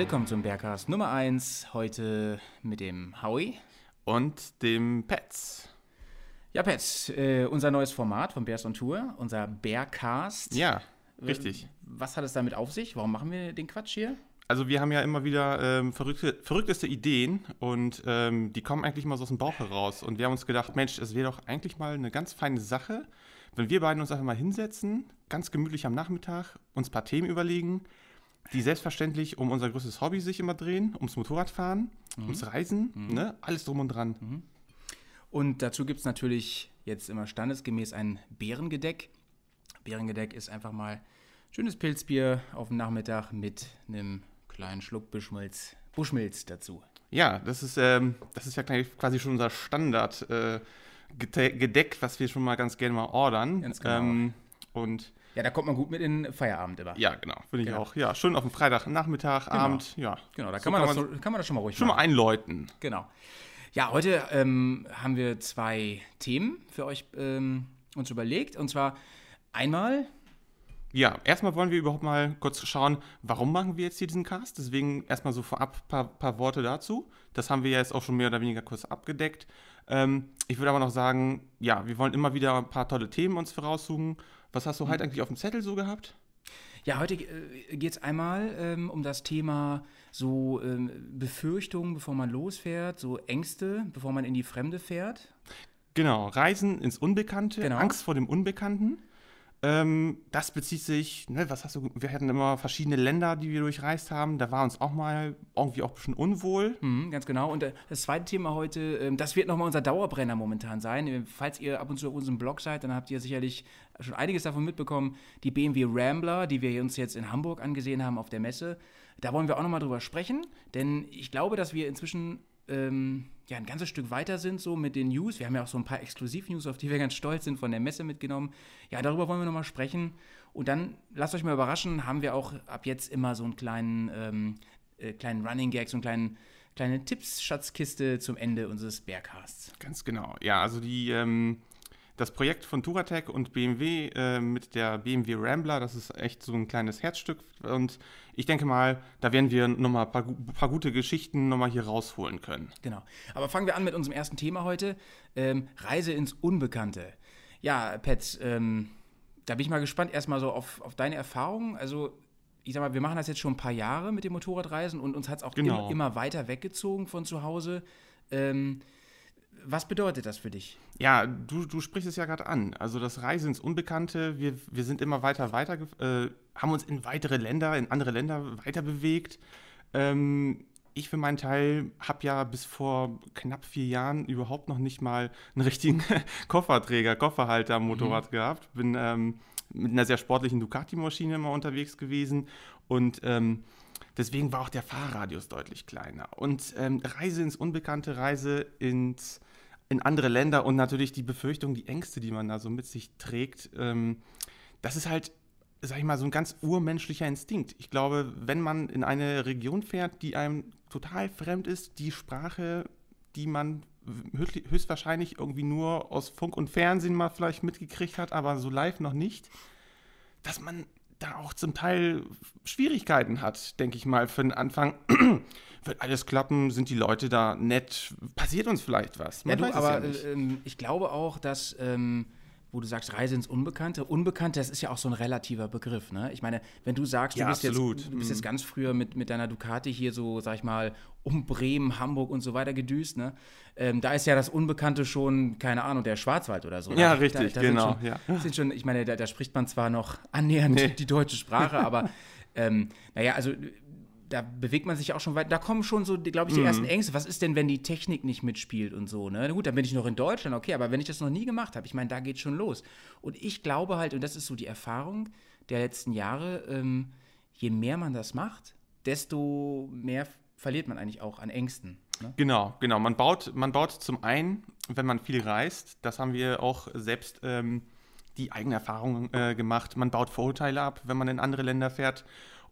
willkommen zum Bergcast Nummer 1. Heute mit dem Howie. Und dem Pets. Ja, Pets, äh, unser neues Format von Bears on Tour, unser Bearcast. Ja, richtig. Was hat es damit auf sich? Warum machen wir den Quatsch hier? Also wir haben ja immer wieder ähm, verrückte, verrückteste Ideen und ähm, die kommen eigentlich mal so aus dem Bauch heraus. Und wir haben uns gedacht, Mensch, es wäre doch eigentlich mal eine ganz feine Sache, wenn wir beiden uns einfach mal hinsetzen, ganz gemütlich am Nachmittag, uns ein paar Themen überlegen, die selbstverständlich um unser größtes Hobby sich immer drehen, ums Motorradfahren, mhm. ums Reisen, mhm. ne? alles drum und dran. Mhm. Und dazu gibt es natürlich jetzt immer standesgemäß ein Bärengedeck. Bärengedeck ist einfach mal schönes Pilzbier auf dem Nachmittag mit einem kleinen Schluck Buschmilz, Buschmilz dazu. Ja, das ist, ähm, das ist ja quasi schon unser Standard. Äh, Gedeck, was wir schon mal ganz gerne mal ordern. Ganz genau. Ähm, und ja, da kommt man gut mit in Feierabend immer. Ja, genau. Finde ich genau. auch. Ja, schön auf dem Freitagnachmittag, genau. Abend. Ja. Genau, da kann, so man, kann, man, das so, kann man das schon mal ruhig Schon machen. mal einläuten. Genau. Ja, heute ähm, haben wir zwei Themen für euch ähm, uns überlegt. Und zwar einmal. Ja, erstmal wollen wir überhaupt mal kurz schauen, warum machen wir jetzt hier diesen Cast. Deswegen erstmal so vorab ein paar, paar, Worte dazu. Das haben wir jetzt auch schon mehr oder weniger kurz abgedeckt. Ähm, ich würde aber noch sagen, ja, wir wollen immer wieder ein paar tolle Themen uns voraussuchen. Was hast du heute eigentlich auf dem Zettel so gehabt? Ja, heute äh, geht es einmal ähm, um das Thema so ähm, Befürchtungen, bevor man losfährt, so Ängste, bevor man in die Fremde fährt. Genau, Reisen ins Unbekannte, genau. Angst vor dem Unbekannten. Ähm, das bezieht sich, ne, was hast du, wir hatten immer verschiedene Länder, die wir durchreist haben. Da war uns auch mal irgendwie auch ein bisschen unwohl. Mhm, ganz genau. Und äh, das zweite Thema heute, äh, das wird nochmal unser Dauerbrenner momentan sein. Äh, falls ihr ab und zu auf unserem Blog seid, dann habt ihr sicherlich schon einiges davon mitbekommen. Die BMW Rambler, die wir uns jetzt in Hamburg angesehen haben auf der Messe. Da wollen wir auch nochmal drüber sprechen, denn ich glaube, dass wir inzwischen ähm, ja, ein ganzes Stück weiter sind, so mit den News. Wir haben ja auch so ein paar Exklusiv-News, auf die wir ganz stolz sind, von der Messe mitgenommen. Ja, darüber wollen wir nochmal sprechen. Und dann, lasst euch mal überraschen, haben wir auch ab jetzt immer so einen kleinen, ähm, äh, kleinen Running Gag, so einen kleinen kleine Tipps-Schatzkiste zum Ende unseres Bergcasts. Ganz genau. Ja, also die, ähm, das Projekt von Touratec und BMW äh, mit der BMW Rambler, das ist echt so ein kleines Herzstück. Und ich denke mal, da werden wir nochmal ein paar, paar gute Geschichten nochmal hier rausholen können. Genau. Aber fangen wir an mit unserem ersten Thema heute: ähm, Reise ins Unbekannte. Ja, Pets, ähm, da bin ich mal gespannt erstmal so auf, auf deine Erfahrungen. Also, ich sag mal, wir machen das jetzt schon ein paar Jahre mit dem Motorradreisen und uns hat es auch genau. immer, immer, weiter weggezogen von zu Hause. Ähm, was bedeutet das für dich? Ja, du, du sprichst es ja gerade an. Also das Reisen ins Unbekannte, wir, wir sind immer weiter, weiter, äh, haben uns in weitere Länder, in andere Länder weiter bewegt. Ähm, ich für meinen Teil habe ja bis vor knapp vier Jahren überhaupt noch nicht mal einen richtigen Kofferträger, Kofferhalter am Motorrad mhm. gehabt. Bin ähm, mit einer sehr sportlichen Ducati-Maschine immer unterwegs gewesen und ähm, deswegen war auch der Fahrradius deutlich kleiner. Und ähm, Reise ins Unbekannte, Reise ins in andere Länder und natürlich die Befürchtung, die Ängste, die man da so mit sich trägt, ähm, das ist halt, sag ich mal, so ein ganz urmenschlicher Instinkt. Ich glaube, wenn man in eine Region fährt, die einem total fremd ist, die Sprache, die man höchstwahrscheinlich irgendwie nur aus Funk und Fernsehen mal vielleicht mitgekriegt hat, aber so live noch nicht, dass man da auch zum Teil Schwierigkeiten hat, denke ich mal, für den Anfang. Wird alles klappen? Sind die Leute da nett? Passiert uns vielleicht was? Man ja, du, aber ja äh, ich glaube auch, dass ähm, wo du sagst, Reise ins Unbekannte. Unbekannte, das ist ja auch so ein relativer Begriff. Ne? Ich meine, wenn du sagst, du, ja, bist, absolut. Jetzt, du bist jetzt mhm. ganz früher mit, mit deiner Ducati hier so, sag ich mal, um Bremen, Hamburg und so weiter gedüst, ne? Ähm, da ist ja das Unbekannte schon, keine Ahnung, der Schwarzwald oder so. Ja, da, richtig, da, da genau. Sind schon, ja. sind schon, ich meine, da, da, spricht man zwar noch annähernd nee. die deutsche Sprache, aber ähm, naja, also da bewegt man sich auch schon weit. Da kommen schon so, glaube ich, die mhm. ersten Ängste. Was ist denn, wenn die Technik nicht mitspielt und so? Ne? Gut, dann bin ich noch in Deutschland, okay, aber wenn ich das noch nie gemacht habe, ich meine, da geht schon los. Und ich glaube halt, und das ist so die Erfahrung der letzten Jahre, ähm, je mehr man das macht, desto mehr verliert man eigentlich auch an Ängsten. Ne? Genau, genau. Man baut, man baut zum einen, wenn man viel reist, das haben wir auch selbst ähm, die eigene Erfahrung äh, gemacht, man baut Vorurteile ab, wenn man in andere Länder fährt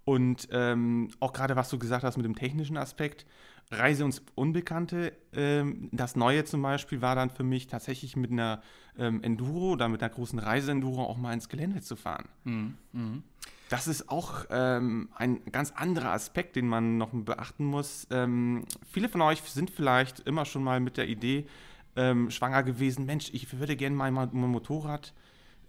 Und ähm, auch gerade, was du gesagt hast mit dem technischen Aspekt, Reise ins Unbekannte. Ähm, das Neue zum Beispiel war dann für mich tatsächlich mit einer ähm, Enduro oder mit einer großen Reise-Enduro auch mal ins Gelände zu fahren. Mhm. Mhm. Das ist auch ähm, ein ganz anderer Aspekt, den man noch beachten muss. Ähm, viele von euch sind vielleicht immer schon mal mit der Idee ähm, schwanger gewesen, Mensch, ich würde gerne mal mein Motorrad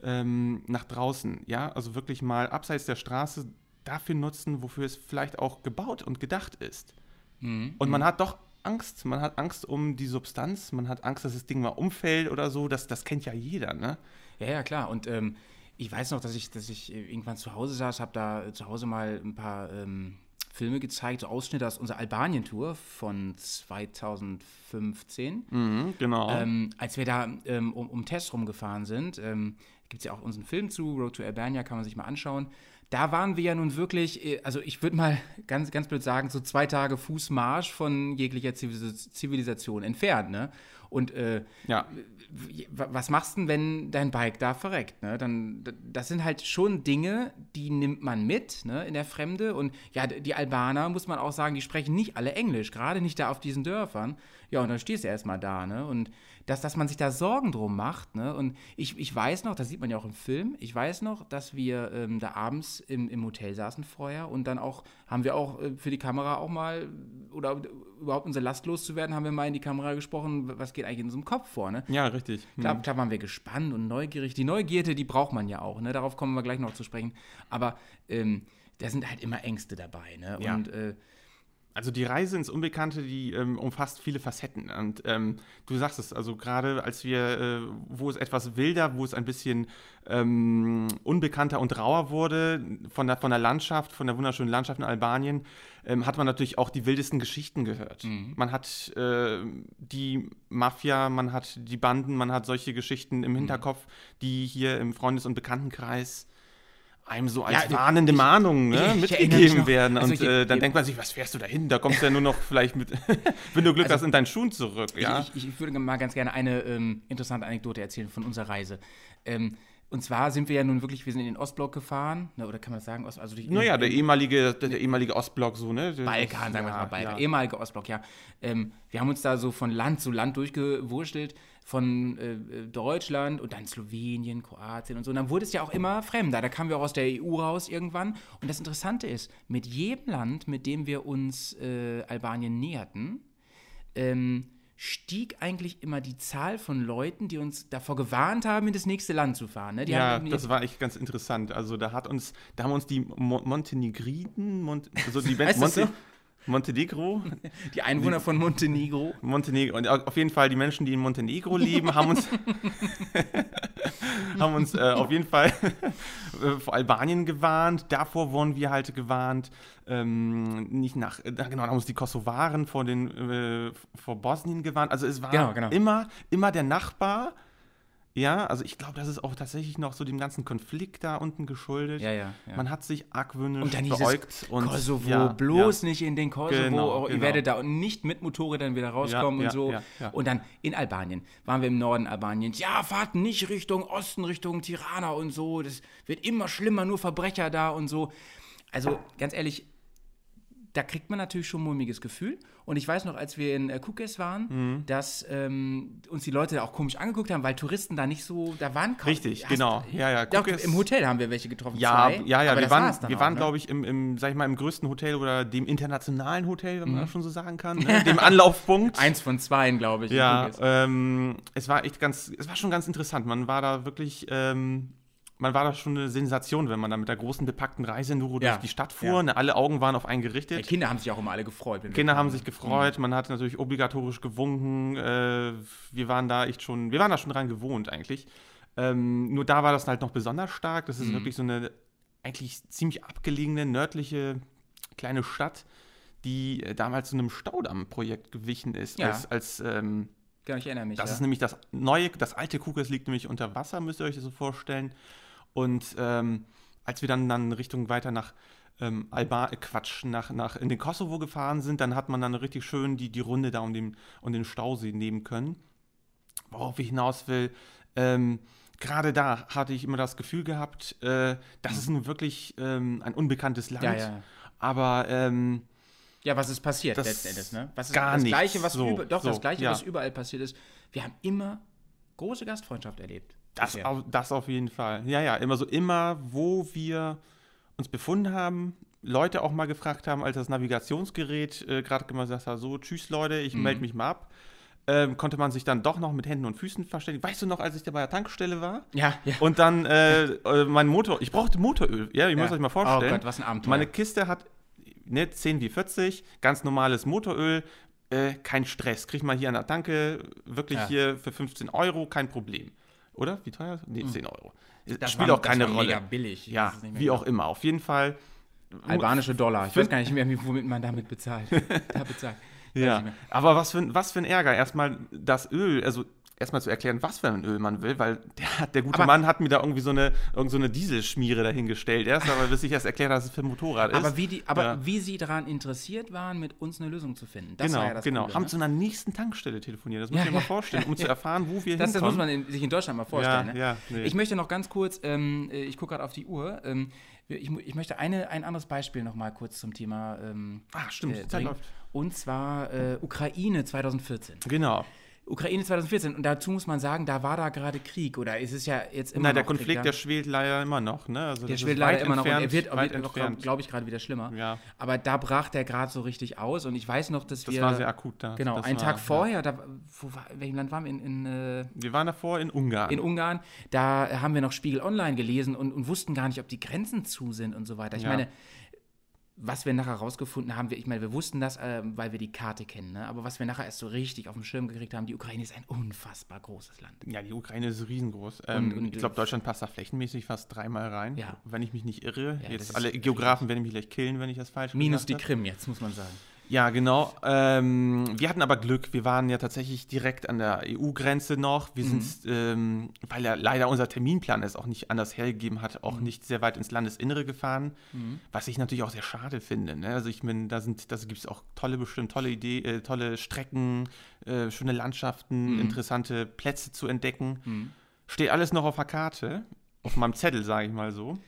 ähm, nach draußen, ja, also wirklich mal abseits der Straße dafür nutzen, wofür es vielleicht auch gebaut und gedacht ist. Mhm. Und man mhm. hat doch Angst. Man hat Angst um die Substanz, man hat Angst, dass das Ding mal umfällt oder so. Das, das kennt ja jeder, ne? Ja, ja, klar. Und ähm, ich weiß noch, dass ich, dass ich irgendwann zu Hause saß, habe da äh, zu Hause mal ein paar ähm, Filme gezeigt, so Ausschnitte aus unserer Albanien-Tour von 2015. Mhm, genau. Ähm, als wir da ähm, um, um Test rumgefahren sind, ähm, gibt es ja auch unseren Film zu, Road to Albania, kann man sich mal anschauen da waren wir ja nun wirklich, äh, also ich würde mal ganz, ganz blöd sagen, so zwei Tage Fußmarsch von jeglicher Zivilisation entfernt, ne? Und äh, ja. was machst du denn, wenn dein Bike da verreckt? Ne? Dann, das sind halt schon Dinge, die nimmt man mit ne, in der Fremde. Und ja, die Albaner, muss man auch sagen, die sprechen nicht alle Englisch, gerade nicht da auf diesen Dörfern. Ja, und dann stehst du erstmal da, ne? Und dass, dass man sich da Sorgen drum macht. Ne? Und ich, ich weiß noch, das sieht man ja auch im Film, ich weiß noch, dass wir ähm, da abends im, im Hotel saßen vorher und dann auch, haben wir auch äh, für die Kamera auch mal, oder überhaupt unsere Last loszuwerden, haben wir mal in die Kamera gesprochen, was geht eigentlich in unserem Kopf vor. Ne? Ja, richtig. Mhm. Klar, klar waren wir gespannt und neugierig. Die Neugierde, die braucht man ja auch. Ne? Darauf kommen wir gleich noch zu sprechen. Aber ähm, da sind halt immer Ängste dabei. Ne? Ja. Und äh, also die Reise ins Unbekannte, die ähm, umfasst viele Facetten. Und ähm, du sagst es, also gerade als wir, äh, wo es etwas wilder, wo es ein bisschen ähm, unbekannter und rauer wurde, von der, von der Landschaft, von der wunderschönen Landschaft in Albanien, ähm, hat man natürlich auch die wildesten Geschichten gehört. Mhm. Man hat äh, die Mafia, man hat die Banden, man hat solche Geschichten im mhm. Hinterkopf, die hier im Freundes- und Bekanntenkreis einem so als ja, warnende Mahnungen ne, mitgegeben werden. Also und ich, äh, dann denkt man sich, was fährst du da hin? Da kommst du ja nur noch vielleicht mit, wenn du Glück also, hast, in deinen Schuhen zurück. Ja? Ich, ich, ich würde mal ganz gerne eine ähm, interessante Anekdote erzählen von unserer Reise. Ähm, und zwar sind wir ja nun wirklich, wir sind in den Ostblock gefahren, ne, oder kann man sagen, Ost, also die, Naja, der ehemalige, der, der, ehemalige Ostblock so, ne? Balkan, sagen wir mal, Balkan, ja. ehemalige Ostblock, ja. Ähm, wir haben uns da so von Land zu Land durchgewurschtelt, von äh, Deutschland und dann Slowenien, Kroatien und so. Und dann wurde es ja auch immer fremder. Da kamen wir auch aus der EU raus irgendwann. Und das Interessante ist, mit jedem Land, mit dem wir uns äh, Albanien näherten, ähm, stieg eigentlich immer die Zahl von Leuten, die uns davor gewarnt haben, in das nächste Land zu fahren. Ne? ja, das war echt ganz interessant. Also da hat uns, da haben uns die Mo Montenegriden, Mont also die Monte, so? Montenegro. Die Einwohner die, von Montenegro. Montenegro. Und auf jeden Fall die Menschen, die in Montenegro leben, haben uns, haben uns äh, auf jeden Fall äh, vor Albanien gewarnt. Davor wurden wir halt gewarnt, ähm, nicht nach, äh, genau, haben uns die Kosovaren vor, den, äh, vor Bosnien gewarnt. Also es war genau, genau. Immer, immer der Nachbar ja, also ich glaube, das ist auch tatsächlich noch so dem ganzen Konflikt da unten geschuldet. Ja, ja. ja. Man hat sich argwöhnisch und dann beäugt. Und Kosovo, ja, bloß ja. nicht in den Kosovo. Genau, Ihr genau. werdet da nicht mit Motorrädern wieder rauskommen und so. Und dann in Albanien, waren wir im Norden Albaniens. Ja, fahrt nicht Richtung Osten, Richtung Tirana und so. Das wird immer schlimmer, nur Verbrecher da und so. Also ganz ehrlich, da kriegt man natürlich schon ein mulmiges Gefühl. Und ich weiß noch, als wir in äh, Kukes waren, mhm. dass ähm, uns die Leute auch komisch angeguckt haben, weil Touristen da nicht so, da waren kaum. Richtig, hast, genau. Ja, ja, ja Im Hotel haben wir welche getroffen. Ja, zwei, ja, ja. wir waren, wir waren ne? glaube ich, im, im, sag ich mal, im größten Hotel oder dem internationalen Hotel, wenn man mhm. das schon so sagen kann, ne? dem Anlaufpunkt. Eins von zwei, glaube ich. Ja, ähm, es war echt ganz, es war schon ganz interessant. Man war da wirklich ähm, man war da schon eine Sensation, wenn man da mit der großen bepackten Reisenuro ja. durch die Stadt fuhr. Ja. Ne, alle Augen waren auf einen gerichtet. Ja, Kinder haben sich auch immer alle gefreut. Kinder haben sich gefreut. Mhm. Man hat natürlich obligatorisch gewunken. Äh, wir waren da echt schon, wir waren da schon dran gewohnt eigentlich. Ähm, nur da war das halt noch besonders stark. Das ist mhm. wirklich so eine eigentlich ziemlich abgelegene nördliche kleine Stadt, die äh, damals zu einem Staudammprojekt gewichen ist. Ja. Als, als ähm, Genau, ich erinnere mich. Das ist nämlich das neue, das alte Kukes liegt nämlich unter Wasser, müsst ihr euch das so vorstellen. Und ähm, als wir dann, dann Richtung weiter nach ähm, Alba, äh, Quatsch, nach, nach in den Kosovo gefahren sind, dann hat man dann richtig schön die, die Runde da um den, um den Stausee nehmen können. Worauf ich hinaus will, ähm, gerade da hatte ich immer das Gefühl gehabt, äh, das ist nun wirklich ähm, ein unbekanntes Land. Ja, ja. Aber ähm, Ja, was ist passiert Das letzten Endes, ne? Was ist gar das. Gleiche, was So, über, doch, das so, Gleiche, ja. was überall passiert ist. Wir haben immer große Gastfreundschaft erlebt. Das, bisher. auf, das auf jeden Fall. Ja, ja, immer so, immer, wo wir uns befunden haben, Leute auch mal gefragt haben, als das Navigationsgerät äh, gerade gesagt hat, so, tschüss Leute, ich Mhm. melde mich mal ab, ähm, konnte man sich dann doch noch mit Händen und Füßen verständigen. Weißt du noch, als ich da bei der Tankstelle war? Ja, ja. Und dann äh, äh, mein Motor, ich brauchte Motoröl, ja, ihr müsst Ja. euch mal Oh vorstellen. Gott, was ein Abenteuer. Meine Kiste hat ne, 10 wie 40, ganz normales Motoröl, äh, kein Stress. Kriegt man hier an der Tanke wirklich Ja. hier für 15 Euro, kein Problem. Oder? Wie teuer? Nee, 10 Euro. Das Spielt war- auch keine das war Rolle. mega billig. Ja, wie genau. auch immer. Auf jeden Fall. Albanische Dollar. Ich weiß gar nicht mehr, wie- womit man damit bezahlt. da bezahlt. Weiß Ja, aber was für, ein- was für ein Ärger. Erstmal das Öl, also erstmal zu erklären, was für ein Öl man will, weil der, der gute Aber- Mann hat mir da irgendwie so eine, irgend so eine Dieselschmiere dahingestellt. Erst aber bis ich erst erklärt, dass es für ein Motorrad ist. Aber, wie, die, aber Ja. wie sie daran interessiert waren, mit uns eine Lösung zu finden. Das genau, war ja das genau. Coole, Haben ne? zu einer nächsten Tankstelle telefoniert. Das muss Ja, ich mir mal vorstellen, um zu erfahren, wo wir Das, das hinkommen. muss man in, sich in Deutschland mal vorstellen. Ja, ne? ja, nee. Ich möchte noch ganz kurz, ähm, äh, ich gucke gerade auf die Uhr, ähm, ich, ich möchte eine, ein anderes Beispiel noch mal kurz zum Thema ähm, Ah, stimmt, äh, Zeit läuft. Und zwar äh, Ukraine 2014. Genau. Ukraine 2014. Und dazu muss man sagen, da war da gerade Krieg. Oder ist es ja jetzt immer Nein, der noch Krieg Konflikt, da. der schwelt leider immer noch. Ne? Also Der das schwillt leider immer noch und er wird, wird entfernt. glaube ich, gerade wieder schlimmer. Ja. Aber da brach der gerade so richtig aus und ich weiß noch, dass Das wir. war sehr akut da. Genau, das einen war, Tag ja. vorher, da, wo war, in welchem Land waren wir? In, in, äh, Wir waren davor in Ungarn. in Ungarn, da haben wir noch Spiegel Online gelesen und, und wussten gar nicht, ob die Grenzen zu sind und so weiter. Ich Ja. meine, was wir nachher rausgefunden haben, wir, ich meine, wir wussten das, äh, weil wir die Karte kennen, ne? aber was wir nachher erst so richtig auf dem Schirm gekriegt haben, die Ukraine ist ein unfassbar großes Land. ja, die Ukraine ist riesengroß. Ähm, und- ich glaube, Deutschland passt da flächenmäßig fast dreimal rein, Ja. wenn ich mich nicht irre. Ja, Jetzt alle Geografen werden mich gleich killen, wenn ich das falsch Minus die Krim jetzt, muss man sagen. Ja, genau. Ähm, wir hatten aber Glück. Wir waren ja tatsächlich direkt an der EU-Grenze noch. Wir Mhm. sind, ähm, weil ja leider unser Terminplan es auch nicht anders hergegeben hat, Mhm. auch nicht sehr weit ins Landesinnere gefahren. Was ich natürlich auch sehr schade finde. Ne? Also ich meine, da sind, da gibt es auch tolle, bestimmt tolle Ideen, äh, tolle Strecken, äh, schöne Landschaften, Mhm. interessante Plätze zu entdecken. Steht alles noch auf der Karte, auf meinem Zettel, sage ich mal so,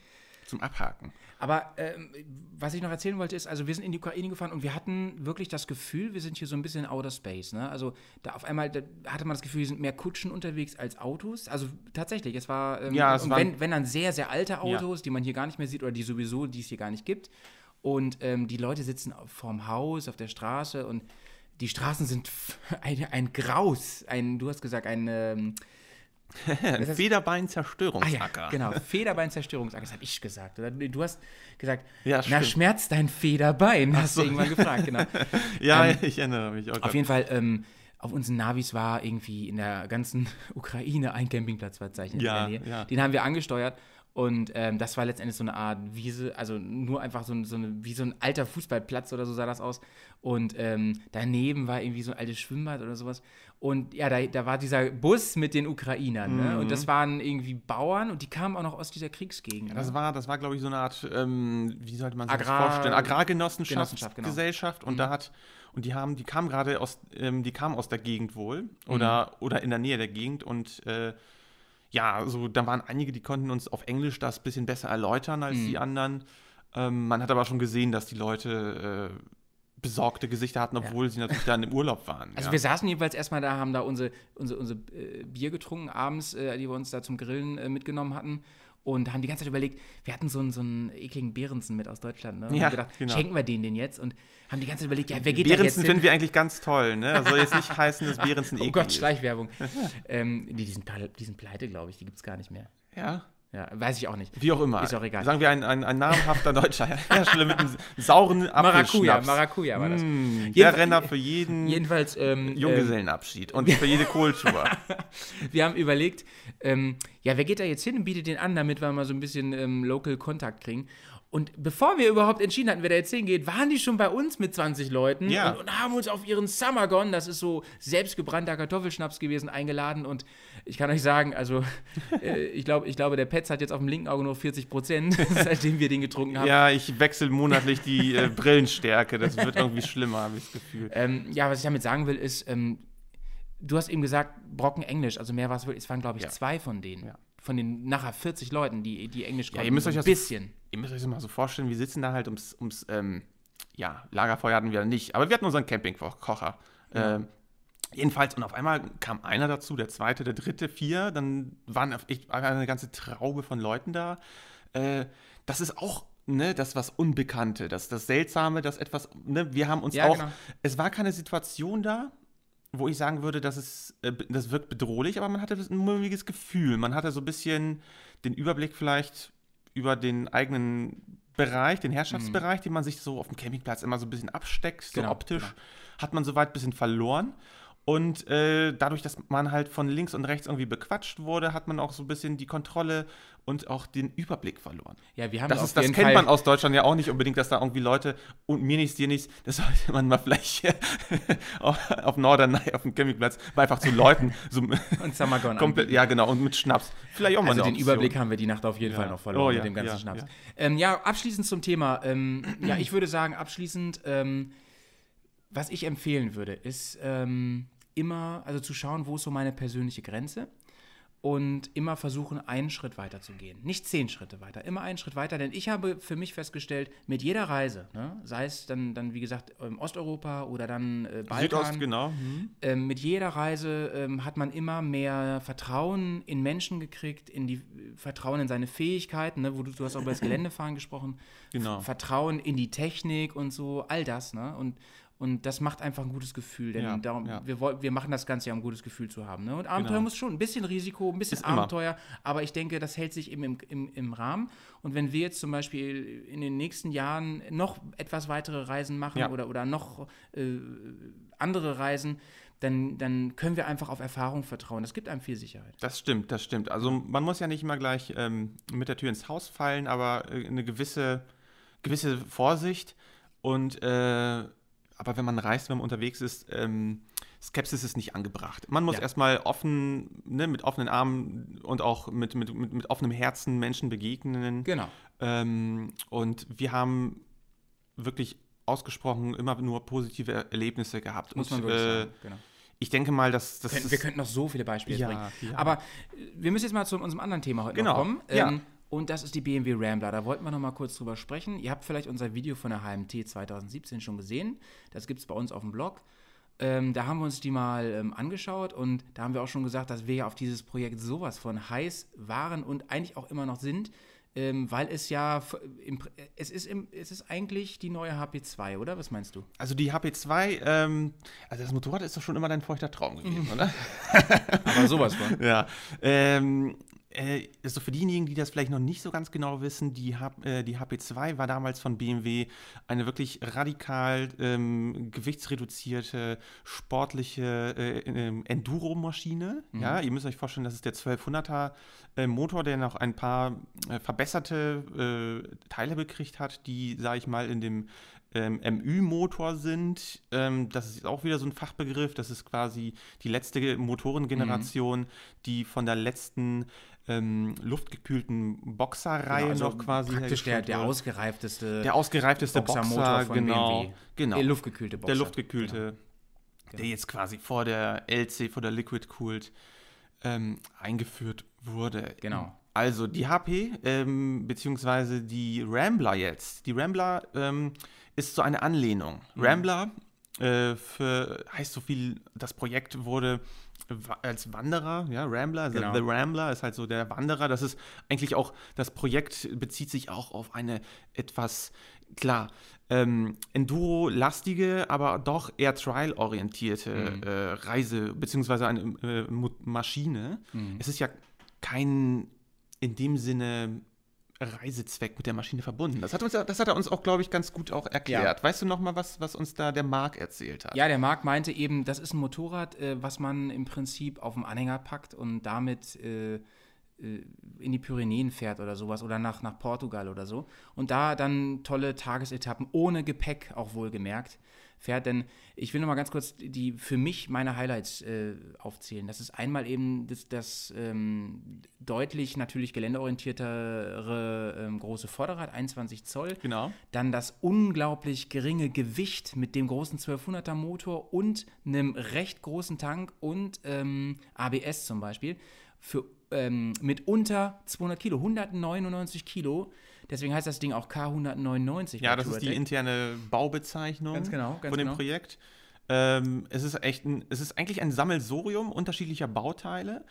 zum Abhaken. Aber ähm, was ich noch erzählen wollte, ist, also wir sind in die Ukraine gefahren und wir hatten wirklich das Gefühl, wir sind hier so ein bisschen in Outer Space. Ne? Also da auf einmal da hatte man das Gefühl, wir sind mehr Kutschen unterwegs als Autos. Also tatsächlich, es war, ähm, Ja, es wenn, wenn dann sehr, sehr alte Autos, die man hier gar nicht mehr sieht oder die sowieso, die es hier gar nicht gibt. Und ähm, die Leute sitzen vorm Haus, auf der Straße und die Straßen sind ein, ein Graus. Ein, du hast gesagt, ein ähm, Ein ist- Ah Federbein-Zerstörungsacker. ja, genau, Federbein-Zerstörungsacker, das habe ich gesagt. Oder du hast gesagt, Ja, na, stimmt. schmerzt dein Federbein, hast du irgendwann gefragt, genau. Ja, Ähm, ich erinnere mich. Oh Auf jeden Fall, ähm, auf unseren Navis war irgendwie in der ganzen Ukraine ein Campingplatz verzeichnet. Ja, ja. Den haben wir angesteuert und ähm, das war letztendlich so eine Art Wiese, also nur einfach so, ein- so eine, wie so ein alter Fußballplatz oder so sah das aus. Und ähm, daneben war irgendwie so ein altes Schwimmbad oder sowas. Und ja, da, da war dieser Bus mit den Ukrainern. Ne? Und Mhm. das waren irgendwie Bauern und die kamen auch noch aus dieser Kriegsgegend. Ne? Das war, das war glaube ich, so eine Art, ähm, wie sollte man sich Agrar- das vorstellen? Agrargenossenschaftsgesellschaft. Genossenschaft, genau. Und da hat, und die haben, die kamen gerade aus, ähm, die kamen aus der Gegend wohl oder, Mhm. oder in der Nähe der Gegend und äh, ja, so, da waren einige, die konnten uns auf Englisch das ein bisschen besser erläutern als Mhm. die anderen. Ähm, man hat aber schon gesehen, dass die Leute äh, besorgte Gesichter hatten, obwohl sie natürlich dann im Urlaub waren. Also ja. wir saßen jedenfalls erstmal da, haben da unsere, unsere, unsere äh, Bier getrunken abends, äh, die wir uns da zum Grillen äh, mitgenommen hatten. Und haben die ganze Zeit überlegt, wir hatten so einen, so einen ekligen Behrensen mit aus Deutschland. Ne? Und Ja, haben gedacht, genau. schenken wir den den jetzt? Und haben die ganze Zeit überlegt, ja, wer geht da jetzt hin? finden wir eigentlich ganz toll, ne? Das soll jetzt nicht heißen, dass Behrensen Oh eklig Gott, ist. Schleichwerbung. ähm, die, die, sind, die sind pleite, glaube ich, die gibt es gar nicht mehr. Ja. Ja, weiß ich auch nicht. Wie auch immer. Ist auch egal. Sagen wir ein, ein, ein namhafter deutscher Hersteller mit einem sauren Maracuja, Apfelschnaps. Maracuja war das. Mm, der Renner für jeden Jedenfalls, ähm, ähm, Junggesellenabschied und für jede Kohltour. wir haben überlegt, ähm, ja, wer geht da jetzt hin und bietet den an, damit wir mal so ein bisschen ähm, Local Kontakt kriegen. Und bevor wir überhaupt entschieden hatten, wer da jetzt hingeht, waren die schon bei uns mit 20 Leuten Ja. und, und haben uns auf ihren Summergon, das ist so selbstgebrannter Kartoffelschnaps gewesen, eingeladen. Und ich kann euch sagen, also äh, ich, glaub, ich glaube, der Petz hat jetzt auf dem linken Auge nur 40 Prozent, seitdem wir den getrunken haben. ja, ich wechsle monatlich die äh, Brillenstärke. Das wird irgendwie schlimmer, habe ich das Gefühl. Ähm, ja, was ich damit sagen will, ist, ähm, du hast eben gesagt, Brocken Englisch, also mehr war es wirklich, es waren, glaube ich, Ja. zwei von denen. Ja. Von den nachher 40 Leuten, die, die Englisch Ja, ihr müsst euch ein das bisschen. Ihr müsst euch das mal so vorstellen, wir sitzen da halt ums, ums ähm, ja, Lagerfeuer hatten wir nicht, aber wir hatten unseren Campingkocher. Ja. Ähm, jedenfalls, und auf einmal kam einer dazu, der zweite, der dritte, vier, dann waren echt eine ganze Traube von Leuten da. Äh, das ist auch ne, das was Unbekannte, das, das Seltsame, das etwas, ne, wir haben uns Ja, auch, genau. es war keine Situation da, wo ich sagen würde, dass es, äh, das wirkt bedrohlich, aber man hatte ein mulmiges Gefühl. Man hatte so ein bisschen den Überblick vielleicht über den eigenen Bereich, den Herrschaftsbereich, den man sich so auf dem Campingplatz immer so ein bisschen absteckt, so Genau, optisch, genau. hat man soweit ein bisschen verloren. Und äh, dadurch, dass man halt von links und rechts irgendwie bequatscht wurde, hat man auch so ein bisschen die Kontrolle und auch den Überblick verloren. Ja, wir haben Das, ist, das kennt Fall, man aus Deutschland ja auch nicht unbedingt, dass da irgendwie Leute und mir nichts, dir nichts, das sollte man mal vielleicht auf, Norderney, auf dem Campingplatz, mal einfach zu Leuten, so und Samagon komplett, ja genau, und mit Schnaps. Vielleicht auch mal Also den Option. Überblick haben wir die Nacht auf jeden Ja. Fall noch verloren Oh, mit ja, dem ganzen ja, Schnaps. ja. Ähm, ja, abschließend zum Thema. Ähm, ja, ich würde sagen, abschließend, ähm, was ich empfehlen würde, ist ähm, immer, also zu schauen, wo ist so meine persönliche Grenze und immer versuchen, einen Schritt weiter zu gehen. Nicht zehn Schritte weiter, immer einen Schritt weiter, denn ich habe für mich festgestellt, mit jeder Reise, ne, sei es dann, dann wie gesagt, Osteuropa oder dann äh, Balkan, Südost, genau. Mhm. ähm, mit jeder Reise ähm, hat man immer mehr Vertrauen in Menschen gekriegt, in die Vertrauen in seine Fähigkeiten, ne, wo du, du hast auch über das Geländefahren gesprochen, Genau. Vertrauen in die Technik und so, all das, ne? Und, und das macht einfach ein gutes Gefühl, denn Ja, darum, ja. Wir, wir machen das Ganze ja, um ein gutes Gefühl zu haben. Ne? Und Abenteuer Genau. muss schon, ein bisschen Risiko, ein bisschen Ist immer. Abenteuer, aber ich denke, das hält sich eben im, im, im Rahmen. Und wenn wir jetzt zum Beispiel in den nächsten Jahren noch etwas weitere Reisen machen Ja. oder, oder noch äh, andere Reisen, dann, dann können wir einfach auf Erfahrung vertrauen. Das gibt einem viel Sicherheit. Das stimmt, das stimmt. Also man muss ja nicht immer gleich ähm, mit der Tür ins Haus fallen, aber äh, eine gewisse, gewisse Vorsicht und äh, aber wenn man reist, wenn man unterwegs ist, ähm, Skepsis ist nicht angebracht. Man muss Ja. erstmal offen, ne, mit offenen Armen und auch mit, mit, mit, mit offenem Herzen Menschen begegnen. Genau. Ähm, und wir haben wirklich ausgesprochen immer nur positive Erlebnisse gehabt. Muss und, man wirklich äh, sagen. Genau. Ich denke mal, dass das wir könnten noch so viele Beispiele Ja, bringen. ja. Aber äh, wir müssen jetzt mal zu unserem anderen Thema heute Genau, kommen. ja. Und das ist die BMW Rambler. Da wollten wir noch mal kurz drüber sprechen. Ihr habt vielleicht unser Video von der HMT 2017 schon gesehen. Das gibt es bei uns auf dem Blog. Ähm, da haben wir uns die mal ähm, angeschaut und da haben wir auch schon gesagt, dass wir ja auf dieses Projekt sowas von heiß waren und eigentlich auch immer noch sind, ähm, weil es ja, f- im, Pr- es, ist im, es ist eigentlich die neue HP2, oder? Was meinst du? Also die HP2, ähm, also das Motorrad ist doch schon immer dein feuchter Traum gewesen, oder? Aber sowas von. ja. Ähm, äh, also für diejenigen, die das vielleicht noch nicht so ganz genau wissen, die, äh, die HP2 war damals von BMW eine wirklich radikal ähm, gewichtsreduzierte, sportliche äh, ähm, Enduro-Maschine. Ja, ihr müsst euch vorstellen, das ist der 1200er äh, Motor, der noch ein paar äh, verbesserte äh, Teile bekriegt hat, die, sage ich mal, in dem ähm, MÜ-Motor sind. Ähm, das ist auch wieder so ein Fachbegriff. Das ist quasi die letzte Motorengeneration, die von der letzten ähm, luftgekühlten Boxerreihe also noch quasi praktisch der, der ausgereifteste der ausgereifteste Boxermotor Boxer, von genau, BMW. genau. Der luftgekühlte Boxer. Der luftgekühlte, Genau. der jetzt quasi vor der LC, vor der Liquid Cooled ähm, eingeführt wurde. Genau. Also die HP, ähm, beziehungsweise die Rambler jetzt. Die Rambler ähm, ist so eine Anlehnung. Mhm. Rambler äh, für, heißt so viel, das Projekt wurde als Wanderer, ja, Rambler, the, Genau. the Rambler ist halt so der Wanderer. Das ist eigentlich auch, das Projekt bezieht sich auch auf eine etwas, klar, ähm, Enduro-lastige, aber doch eher Trial-orientierte Mhm. äh, Reise, beziehungsweise eine äh, Maschine. Mhm. Es ist ja kein in dem Sinne Reisezweck mit der Maschine verbunden. Das hat, uns, das hat er uns auch, glaube ich, ganz gut auch erklärt. Weißt du noch mal, was, was uns da der Marc erzählt hat? Ja, der Marc meinte eben, das ist ein Motorrad, äh, was man im Prinzip auf dem Anhänger packt und damit äh, äh, in die Pyrenäen fährt oder sowas oder nach, nach Portugal oder so. Und da dann tolle Tagesetappen ohne Gepäck auch wohlgemerkt fährt. Denn ich will noch mal ganz kurz die für mich meine Highlights äh, aufzählen. Das ist einmal eben das, das ähm, deutlich natürlich geländeorientiertere ähm, große Vorderrad, 21 Zoll. Genau. Dann das unglaublich geringe Gewicht mit dem großen 1200er Motor und einem recht großen Tank und ähm, ABS zum Beispiel. Für ähm, mit unter 200 Kilo, 199 Kilo. Deswegen heißt das Ding auch K199. Ja, das ist die interne Baubezeichnung Ganz genau, ganz von dem genau. Projekt. Ähm, es ist echt ein, es ist eigentlich ein Sammelsurium unterschiedlicher Bauteile.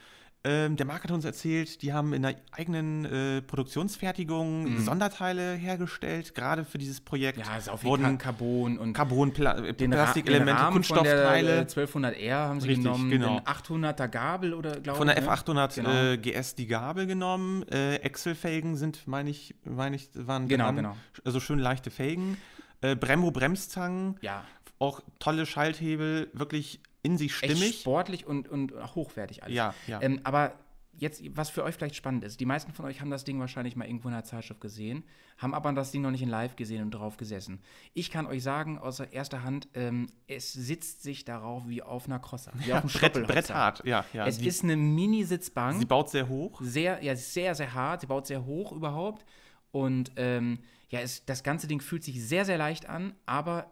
Ähm, der Marc hat uns erzählt, die haben in der eigenen äh, Produktionsfertigung Sonderteile hergestellt, gerade für dieses Projekt. Mhm. Ja, ist auch wurden Carbon und Carbon, Pla äh, den, den Plastikelemente, der Kunststoffteile. äh, 1200R haben sie Richtig, genommen, genau. den 800er Gabel oder glaube Von der ne? F800 Genau. äh, GS die Gabel genommen. Äh, Excel-Felgen sind, meine ich, meine ich, waren Genau, dran. genau. Also schön leichte Felgen. Äh, Brembo Bremszangen. Ja, Auch tolle Schalthebel, wirklich in sich stimmig. sportlich und, und hochwertig alles. Ja, ja. Ähm, aber jetzt, was für euch vielleicht spannend ist, die meisten von euch haben das Ding wahrscheinlich mal irgendwo in einer Zeitschrift gesehen, haben aber das Ding noch nicht in live gesehen und drauf gesessen. Ich kann euch sagen, aus erster Hand, ähm, es sitzt sich darauf wie auf einer Crosser, wie auf einem Brett, Stoppelhotzer. Bretthart, ja, ja. Es sie, ist eine Mini-Sitzbank. sie baut sehr hoch. sehr, ja, sehr, sehr hart. Sie baut sehr hoch überhaupt. Und ähm, ja, es, das ganze Ding fühlt sich sehr, sehr leicht an, aber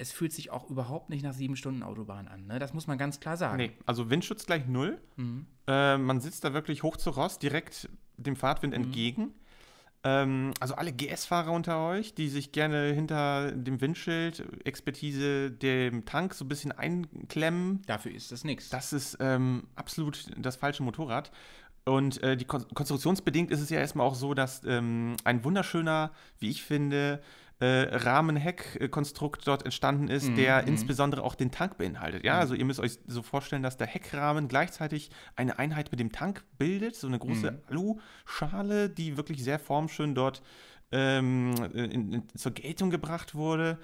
es fühlt sich auch überhaupt nicht nach sieben Stunden Autobahn an. Ne? Das muss man ganz klar sagen. Nee, also Windschutz gleich null. Mhm. Äh, man sitzt da wirklich hoch zu Rost, direkt dem Fahrtwind Mhm. entgegen. Ähm, also alle GS-Fahrer unter euch, die sich gerne hinter dem Windschild, Expertise, dem Tank so ein bisschen einklemmen, Dafür ist das nichts. Das ist ähm, absolut das falsche Motorrad. Und äh, die Kon konstruktionsbedingt ist es ja erstmal auch so, dass ähm, ein wunderschöner, wie ich finde, äh, Rahmenheckkonstrukt dort entstanden ist, Mhm, der insbesondere auch den Tank beinhaltet. Ja, also ihr müsst euch so vorstellen, dass der Heckrahmen gleichzeitig eine Einheit mit dem Tank bildet, so eine große Mhm. Alu-Schale, die wirklich sehr formschön dort ähm, in, in, zur Geltung gebracht wurde.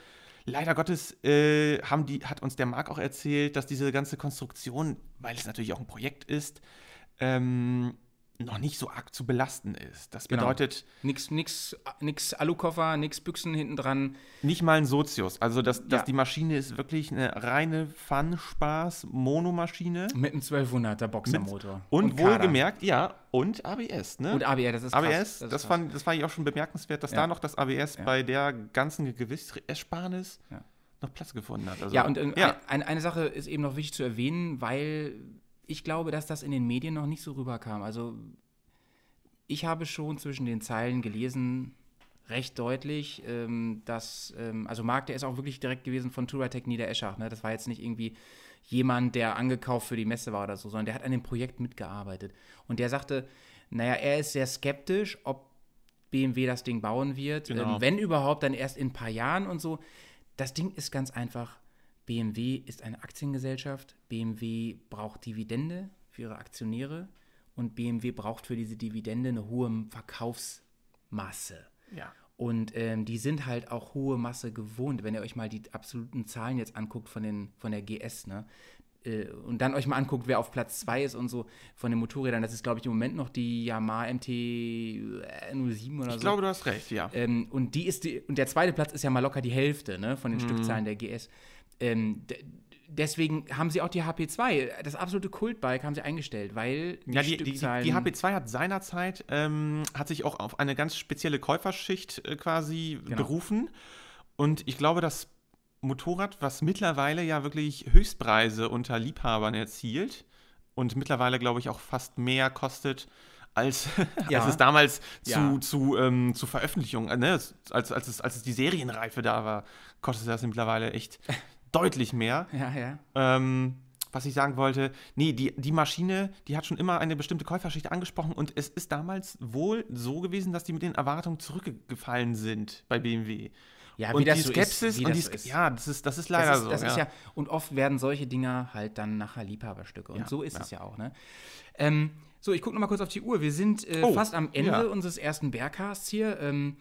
Leider Gottes äh, haben die, hat uns der Marc auch erzählt, dass diese ganze Konstruktion, weil es natürlich auch ein Projekt ist, ähm, noch nicht so arg zu belasten ist. Das Genau. bedeutet Nix, nix, nix Alukoffer, nix Büchsen hinten dran. nicht mal ein Sozius. Also, dass, dass Ja. die Maschine ist wirklich eine reine Fun-Spaß-Monomaschine. Mit einem 1200er Boxermotor. Und, Kader. wohlgemerkt, ja, und ABS, ne? Und ABS, das ist krass. ABS, das, ist krass. fand, das fand ich auch schon bemerkenswert, dass Ja. da noch das ABS Ja. bei der ganzen Gewissersparnis Ja. noch Platz gefunden hat. Also, Ja, und ja. Eine, eine Sache ist eben noch wichtig zu erwähnen, weil ich glaube, dass das in den Medien noch nicht so rüberkam. Also ich habe schon zwischen den Zeilen gelesen, recht deutlich, ähm, dass, ähm, also Marc, der ist auch wirklich direkt gewesen von Touratec Niedereschach. Ne? Das war jetzt nicht irgendwie jemand, der angekauft für die Messe war oder so, sondern der hat an dem Projekt mitgearbeitet. Und der sagte, naja, er ist sehr skeptisch, ob BMW das Ding bauen wird. Genau. Ähm, wenn überhaupt, dann erst in ein paar Jahren und so. Das Ding ist ganz einfach. BMW ist eine Aktiengesellschaft. BMW braucht Dividende für ihre Aktionäre. Und BMW braucht für diese Dividende eine hohe Verkaufsmasse. ja. Und ähm, die sind halt auch hohe Masse gewohnt, wenn ihr euch mal die absoluten Zahlen jetzt anguckt von, den, von der GS, ne? Äh, Und dann euch mal anguckt, wer auf Platz 2 ist und so von den Motorrädern. Das ist, glaube ich, im Moment noch die Yamaha MT 07 oder Ich so. glaube, du hast recht, ja. Ähm, und die ist die, und der zweite Platz ist ja mal locker die Hälfte ne, Mhm. von den Stückzahlen der GS. Ähm, deswegen haben sie auch die HP2, das absolute Kultbike, haben sie eingestellt, weil Ja, die, die, die, die HP2 hat seinerzeit, ähm, hat sich auch auf eine ganz spezielle Käuferschicht äh, quasi Genau. berufen. Und ich glaube, das Motorrad, was mittlerweile ja wirklich Höchstpreise unter Liebhabern erzielt und mittlerweile, glaube ich, auch fast mehr kostet, als, Ja. als es damals zu, Ja. zu, ähm, zu Veröffentlichung, äh, ne, als, als, es, als es die Serienreife da war, kostet das mittlerweile echt deutlich mehr. ja, ja. Ähm, was ich sagen wollte, nee, die, die Maschine, die hat schon immer eine bestimmte Käuferschicht angesprochen und es ist damals wohl so gewesen, dass die mit den Erwartungen zurückgefallen sind bei BMW. Ja, und wie das die so Skepsis ist, wie und das die so ist. ja, das ist, das ist Das leider ist, so. das ja. ist ja, und oft werden solche Dinger halt dann nachher Liebhaberstücke. Und Ja, so ist ja. es ja auch, ne? Ähm, so, ich gucke noch mal kurz auf die Uhr. Wir sind äh, Oh, fast am Ende unseres ersten Bergcasts hier. Ähm,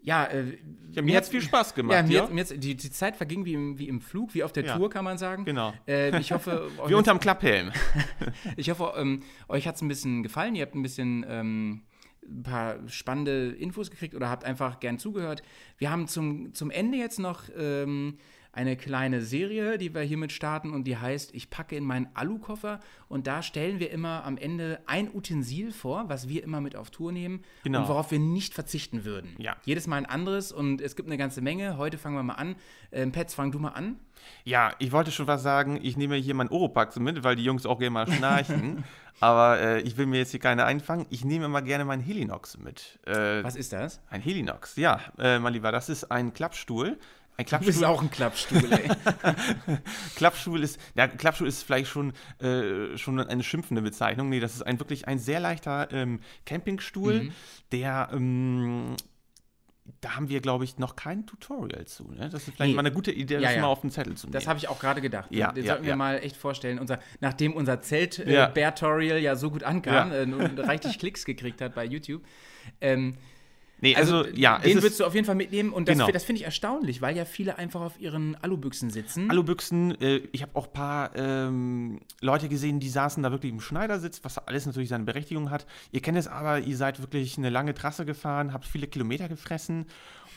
ja, äh, ja, mir hat es viel Spaß gemacht. Ja, mir, Ja, hat's- mir hat's- die, die Zeit verging wie im, wie im Flug, wie auf der Ja. Tour, kann man sagen. Genau. Äh, ich hoffe, Wie unterm Klapphelm. ich hoffe, ähm, euch hat es ein bisschen gefallen. Ihr habt ein bisschen ähm, ein paar spannende Infos gekriegt oder habt einfach gern zugehört. Wir haben zum, zum Ende jetzt noch ähm, eine kleine Serie, die wir hiermit starten und die heißt Ich packe in meinen Alukoffer und da stellen wir immer am Ende ein Utensil vor, was wir immer mit auf Tour nehmen Genau. und worauf wir nicht verzichten würden. Ja. Jedes Mal ein anderes und es gibt eine ganze Menge. Heute fangen wir mal an. Ähm, Pets, fang du mal an. Ja, ich wollte schon was sagen. Ich nehme hier mein Oropax mit, weil die Jungs auch gerne mal schnarchen. Aber äh, ich will mir jetzt hier keine einfangen. Ich nehme mal gerne meinen Helinox mit. Äh, Was ist das? Ein Helinox, ja, äh, mein Lieber, das ist ein Klappstuhl. Ein Du bist Klappstuhl, auch ein Klappstuhl, ey. Klappstuhl ist, ja, Klappstuhl ist vielleicht schon, äh, schon eine schimpfende Bezeichnung. Nee, das ist ein wirklich ein sehr leichter ähm, Campingstuhl, Mhm. der, ähm, da haben wir, glaube ich, noch kein Tutorial zu. Ne? Das ist vielleicht Nee. mal eine gute Idee, Ja, das ja. mal auf den Zettel zu nehmen. Das habe ich auch gerade gedacht. Ja, Den ja, sollten wir ja. mal echt vorstellen. Unser, nachdem unser zelt äh, Ja. Ja so gut ankam Ja. äh, und reichlich Klicks gekriegt hat bei YouTube. Ähm, nee, also, also, ja, den es würdest du auf jeden Fall mitnehmen und das, Genau. das finde ich erstaunlich, weil ja viele einfach auf ihren Alubüchsen sitzen. Alubüchsen. Äh, ich habe auch ein paar ähm, Leute gesehen, die saßen da wirklich im Schneidersitz, was alles natürlich seine Berechtigung hat. Ihr kennt es aber, ihr seid wirklich eine lange Trasse gefahren, habt viele Kilometer gefressen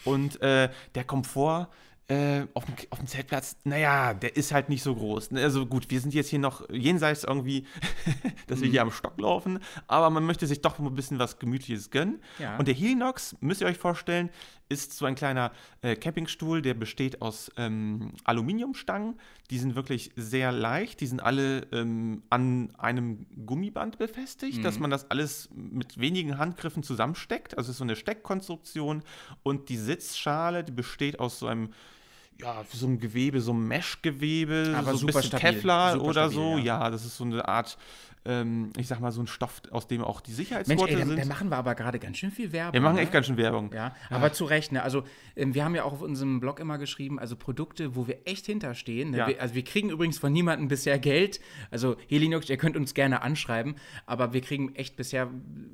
und äh, der Komfort äh, auf, dem, auf dem Zeltplatz, naja, der ist halt nicht so groß. ne? Also gut, wir sind jetzt hier noch jenseits irgendwie, dass wir Mhm. hier am Stock laufen, aber man möchte sich doch ein bisschen was Gemütliches gönnen. Ja. Und der Helinox, müsst ihr euch vorstellen, ist so ein kleiner äh, Campingstuhl, der besteht aus ähm, Aluminiumstangen. Die sind wirklich sehr leicht. Die sind alle ähm, an einem Gummiband befestigt, dass man das alles mit wenigen Handgriffen zusammensteckt. Also es ist so eine Steckkonstruktion. Und die Sitzschale, die besteht aus so einem ja, so einem Gewebe, so einem Mesh-Gewebe, Aber so ein bisschen stabil, Kevlar super oder stabil, so. ja. Ja. das ist so eine Art, ähm, ich sag mal, so ein Stoff, aus dem auch die Sicherheitsgurte sind. da machen wir aber gerade ganz schön viel Werbung. wir machen ne? echt ganz schön Werbung. Ja, aber zu Recht, ne? Also, ähm, wir haben ja auch auf unserem Blog immer geschrieben, also Produkte, wo wir echt hinterstehen. Ne? Ja. Wir, also, wir kriegen übrigens von niemandem bisher Geld. Also, Helinox, ihr könnt uns gerne anschreiben, aber wir kriegen echt bisher,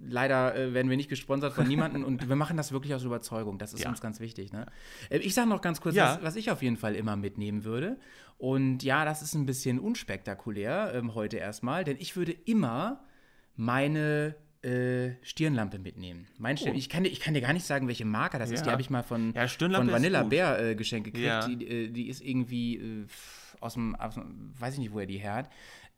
leider äh, werden wir nicht gesponsert von niemandem und wir machen das wirklich aus Überzeugung. Das ist Ja. uns ganz wichtig, ne? Äh, ich sage noch ganz kurz, was, was ich auf jeden Fall immer mitnehmen würde. Und ja, das ist ein bisschen unspektakulär ähm, heute erstmal, denn ich würde immer meine äh, Stirnlampe mitnehmen. Mein Stirn, ich, kann dir, ich kann dir gar nicht sagen, welche Marke das ist. Die Oh. Ja. habe ich mal von, Ja, von Vanilla. Bär äh, geschenkt gekriegt. Ja. Die, äh, die ist irgendwie äh, aus, dem, aus dem, weiß ich nicht, wo er die her hat.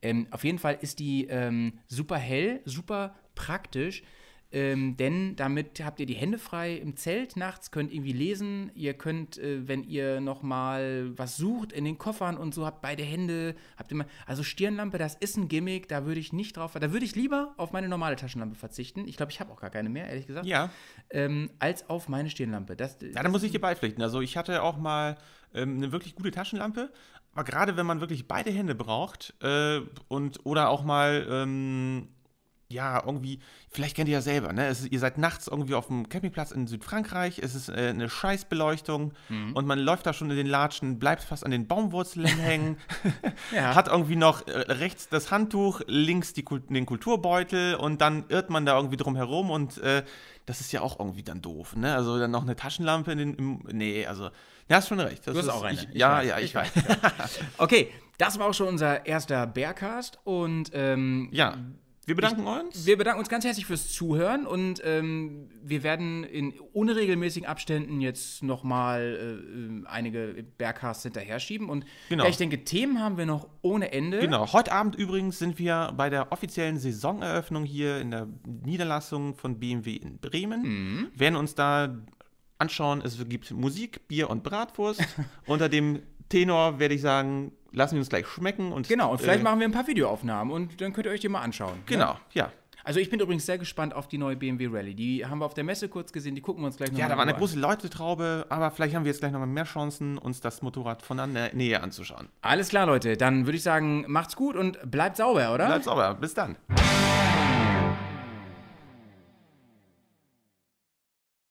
Ähm, auf jeden Fall ist die ähm, super hell, super praktisch. Ähm, denn damit habt ihr die Hände frei im Zelt nachts, könnt irgendwie lesen. Ihr könnt, äh, wenn ihr noch mal was sucht in den Koffern und so, habt beide Hände, habt immer. Also Stirnlampe, das ist ein Gimmick, da würde ich nicht drauf. Da würde ich lieber auf meine normale Taschenlampe verzichten. Ich glaube, ich habe auch gar keine mehr, ehrlich gesagt. Ja, Ähm, als auf meine Stirnlampe. Das, ja, da muss ich dir beipflichten. Also ich hatte auch mal ähm, eine wirklich gute Taschenlampe, aber gerade wenn man wirklich beide Hände braucht äh, und oder auch mal ähm, ja, irgendwie, vielleicht kennt ihr ja selber, ne? Es ihr seid nachts irgendwie auf dem Campingplatz in Südfrankreich, es ist äh, eine Scheißbeleuchtung und man läuft da schon in den Latschen, bleibt fast an den Baumwurzeln hängen, Ja. hat irgendwie noch äh, rechts das Handtuch, links die, den Kulturbeutel und dann irrt man da irgendwie drum herum und äh, das ist ja auch irgendwie dann doof, ne? Also dann noch eine Taschenlampe in den, im, nee, also, ja, hast schon recht. Das Du hast ist, auch eine. Ich, Ich ja, weiß, ja, ich, ich weiß. Okay, das war auch schon unser erster Bearcast und ähm, ja, wir bedanken uns. wir bedanken uns ganz herzlich fürs Zuhören und ähm, wir werden in unregelmäßigen Abständen jetzt nochmal äh, einige Bearcasts hinterher schieben und Genau. ja, ich denke, Themen haben wir noch ohne Ende. Genau, heute Abend übrigens sind wir bei der offiziellen Saisoneröffnung hier in der Niederlassung von BMW in Bremen. Mhm. Werden uns da anschauen, es gibt Musik, Bier und Bratwurst. Unter dem Tenor werde ich sagen, lassen wir uns gleich schmecken. Und, Genau, und vielleicht äh, machen wir ein paar Videoaufnahmen und dann könnt ihr euch die mal anschauen. Ne? Genau, ja. Also ich bin übrigens sehr gespannt auf die neue BMW Rallye. Die haben wir auf der Messe kurz gesehen, die gucken wir uns gleich nochmal Ja, da war eine an. große Leutetraube, aber vielleicht haben wir jetzt gleich nochmal mehr Chancen, uns das Motorrad von der Nä- Nähe anzuschauen. Alles klar, Leute. Dann würde ich sagen, macht's gut und bleibt sauber, oder? Bleibt sauber, bis dann.